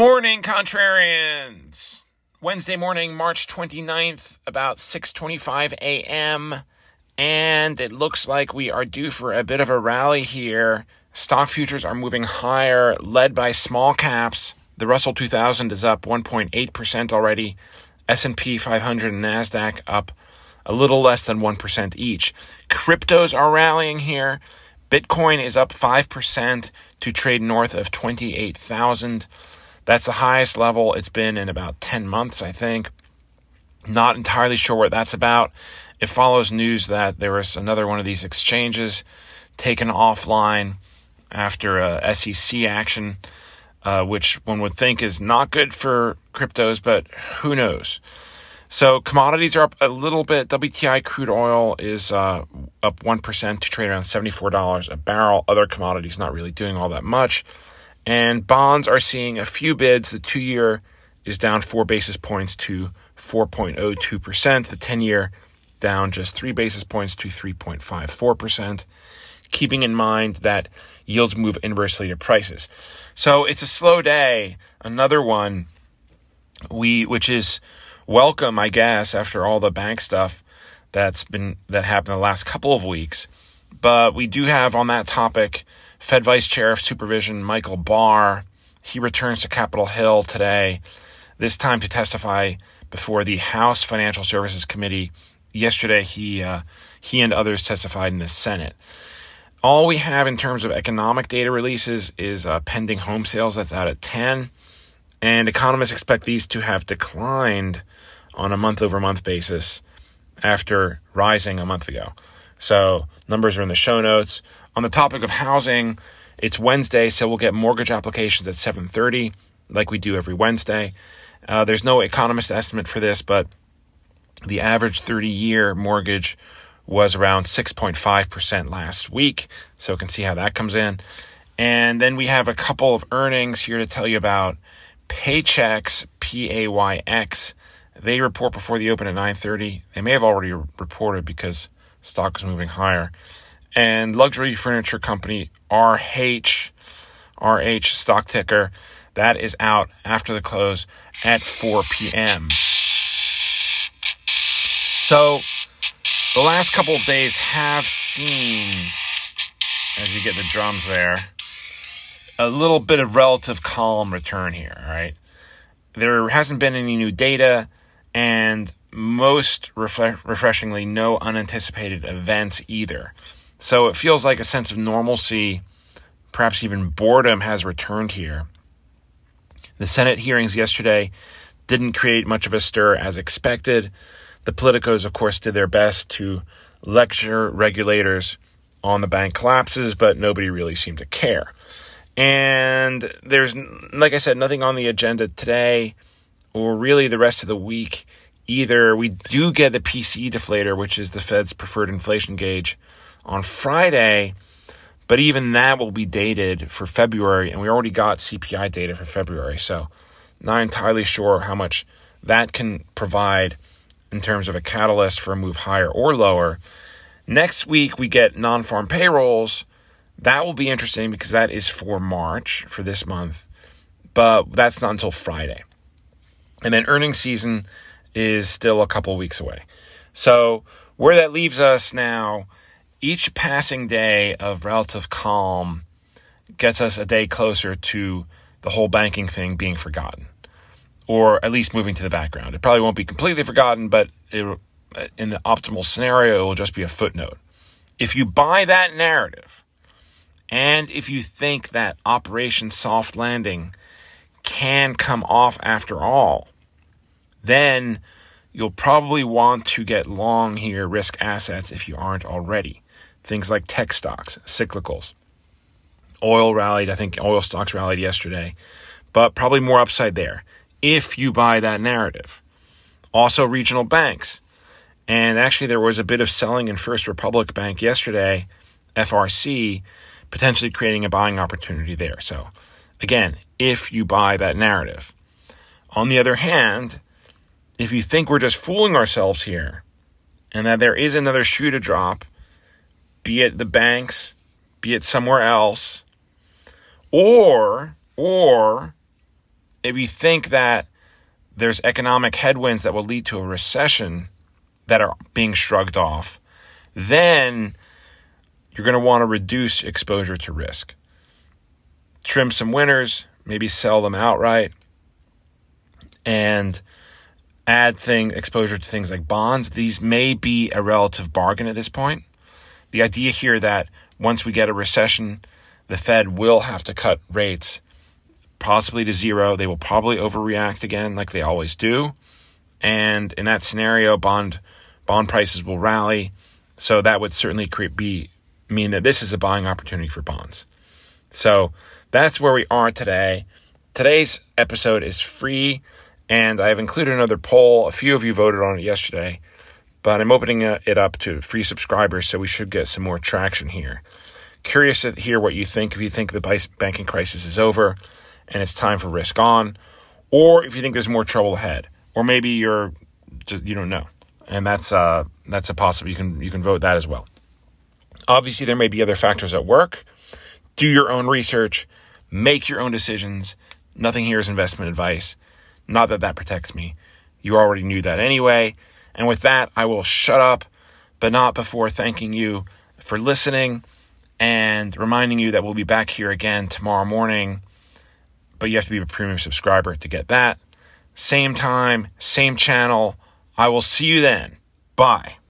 morning, contrarians. Wednesday morning, March 29th, about 6:25 a.m. And it looks like we are due for a bit of a rally here. Stock futures are moving higher, led by small caps. The Russell 2000 is up 1.8% already. S&P 500 and Nasdaq up a little less than 1% each. Cryptos are rallying here. Bitcoin is up 5% to trade north of 28,000. That's the highest level it's been in about 10 months, I think. Not entirely sure what that's about. It follows news that there was another one of these exchanges taken offline after a SEC action, uh, which one would think is not good for cryptos, but who knows? So commodities are up a little bit. WTI crude oil is uh, up 1% to trade around $74 a barrel. Other commodities not really doing all that much. And bonds are seeing a few bids. The two year is down four basis points to 4.02%. The 10 year down just three basis points to 3.54%. Keeping in mind that yields move inversely to prices. So it's a slow day. Another one we which is welcome, I guess, after all the bank stuff that's been that happened the last couple of weeks. But we do have on that topic Fed Vice Chair of Supervision Michael Barr. He returns to Capitol Hill today, this time to testify before the House Financial Services Committee. Yesterday, he uh, he and others testified in the Senate. All we have in terms of economic data releases is uh, pending home sales that's out at 10, and economists expect these to have declined on a month over month basis after rising a month ago. So numbers are in the show notes. On the topic of housing, it's Wednesday, so we'll get mortgage applications at 7:30, like we do every Wednesday. Uh, there's no economist estimate for this, but the average 30-year mortgage was around 6.5% last week, so you can see how that comes in. And then we have a couple of earnings here to tell you about. Paychex, P A Y X, they report before the open at 9:30. They may have already reported because stock is moving higher. And luxury furniture company RH RH stock ticker that is out after the close at 4 p.m. So the last couple of days have seen as you get the drums there a little bit of relative calm return here, right? There hasn't been any new data and most refre- refreshingly, no unanticipated events either. So it feels like a sense of normalcy, perhaps even boredom, has returned here. The Senate hearings yesterday didn't create much of a stir as expected. The politicos, of course, did their best to lecture regulators on the bank collapses, but nobody really seemed to care. And there's, like I said, nothing on the agenda today or really the rest of the week either. We do get the PCE deflator, which is the Fed's preferred inflation gauge, on Friday, but even that will be dated for February, and we already got CPI data for February, so not entirely sure how much that can provide in terms of a catalyst for a move higher or lower. Next week, we get non farm payrolls. That will be interesting because that is for March, for this month, but that's not until Friday. And then earnings season is still a couple weeks away. So, where that leaves us now, each passing day of relative calm gets us a day closer to the whole banking thing being forgotten, or at least moving to the background. It probably won't be completely forgotten, but it, in the optimal scenario, it will just be a footnote. If you buy that narrative, and if you think that Operation Soft Landing can come off after all, then you'll probably want to get long here risk assets if you aren't already. Things like tech stocks, cyclicals. Oil rallied, I think oil stocks rallied yesterday, but probably more upside there if you buy that narrative. Also, regional banks. And actually, there was a bit of selling in First Republic Bank yesterday, FRC, potentially creating a buying opportunity there. So, again, if you buy that narrative. On the other hand, if you think we're just fooling ourselves here and that there is another shoe to drop, be it the banks, be it somewhere else, or or if you think that there's economic headwinds that will lead to a recession that are being shrugged off, then you're going to want to reduce exposure to risk. Trim some winners, maybe sell them outright, and add thing exposure to things like bonds. These may be a relative bargain at this point. The idea here that once we get a recession, the Fed will have to cut rates possibly to zero. They will probably overreact again like they always do. And in that scenario, bond bond prices will rally. So that would certainly create, be mean that this is a buying opportunity for bonds. So that's where we are today. Today's episode is free, and I have included another poll. A few of you voted on it yesterday, but I'm opening it up to free subscribers, so we should get some more traction here. Curious to hear what you think. If you think the banking crisis is over and it's time for risk on, or if you think there's more trouble ahead, or maybe you're just you don't know, and that's uh, that's a possible. You can you can vote that as well. Obviously, there may be other factors at work. Do your own research, make your own decisions. Nothing here is investment advice. Not that that protects me. You already knew that anyway. And with that, I will shut up, but not before thanking you for listening and reminding you that we'll be back here again tomorrow morning. But you have to be a premium subscriber to get that. Same time, same channel. I will see you then. Bye.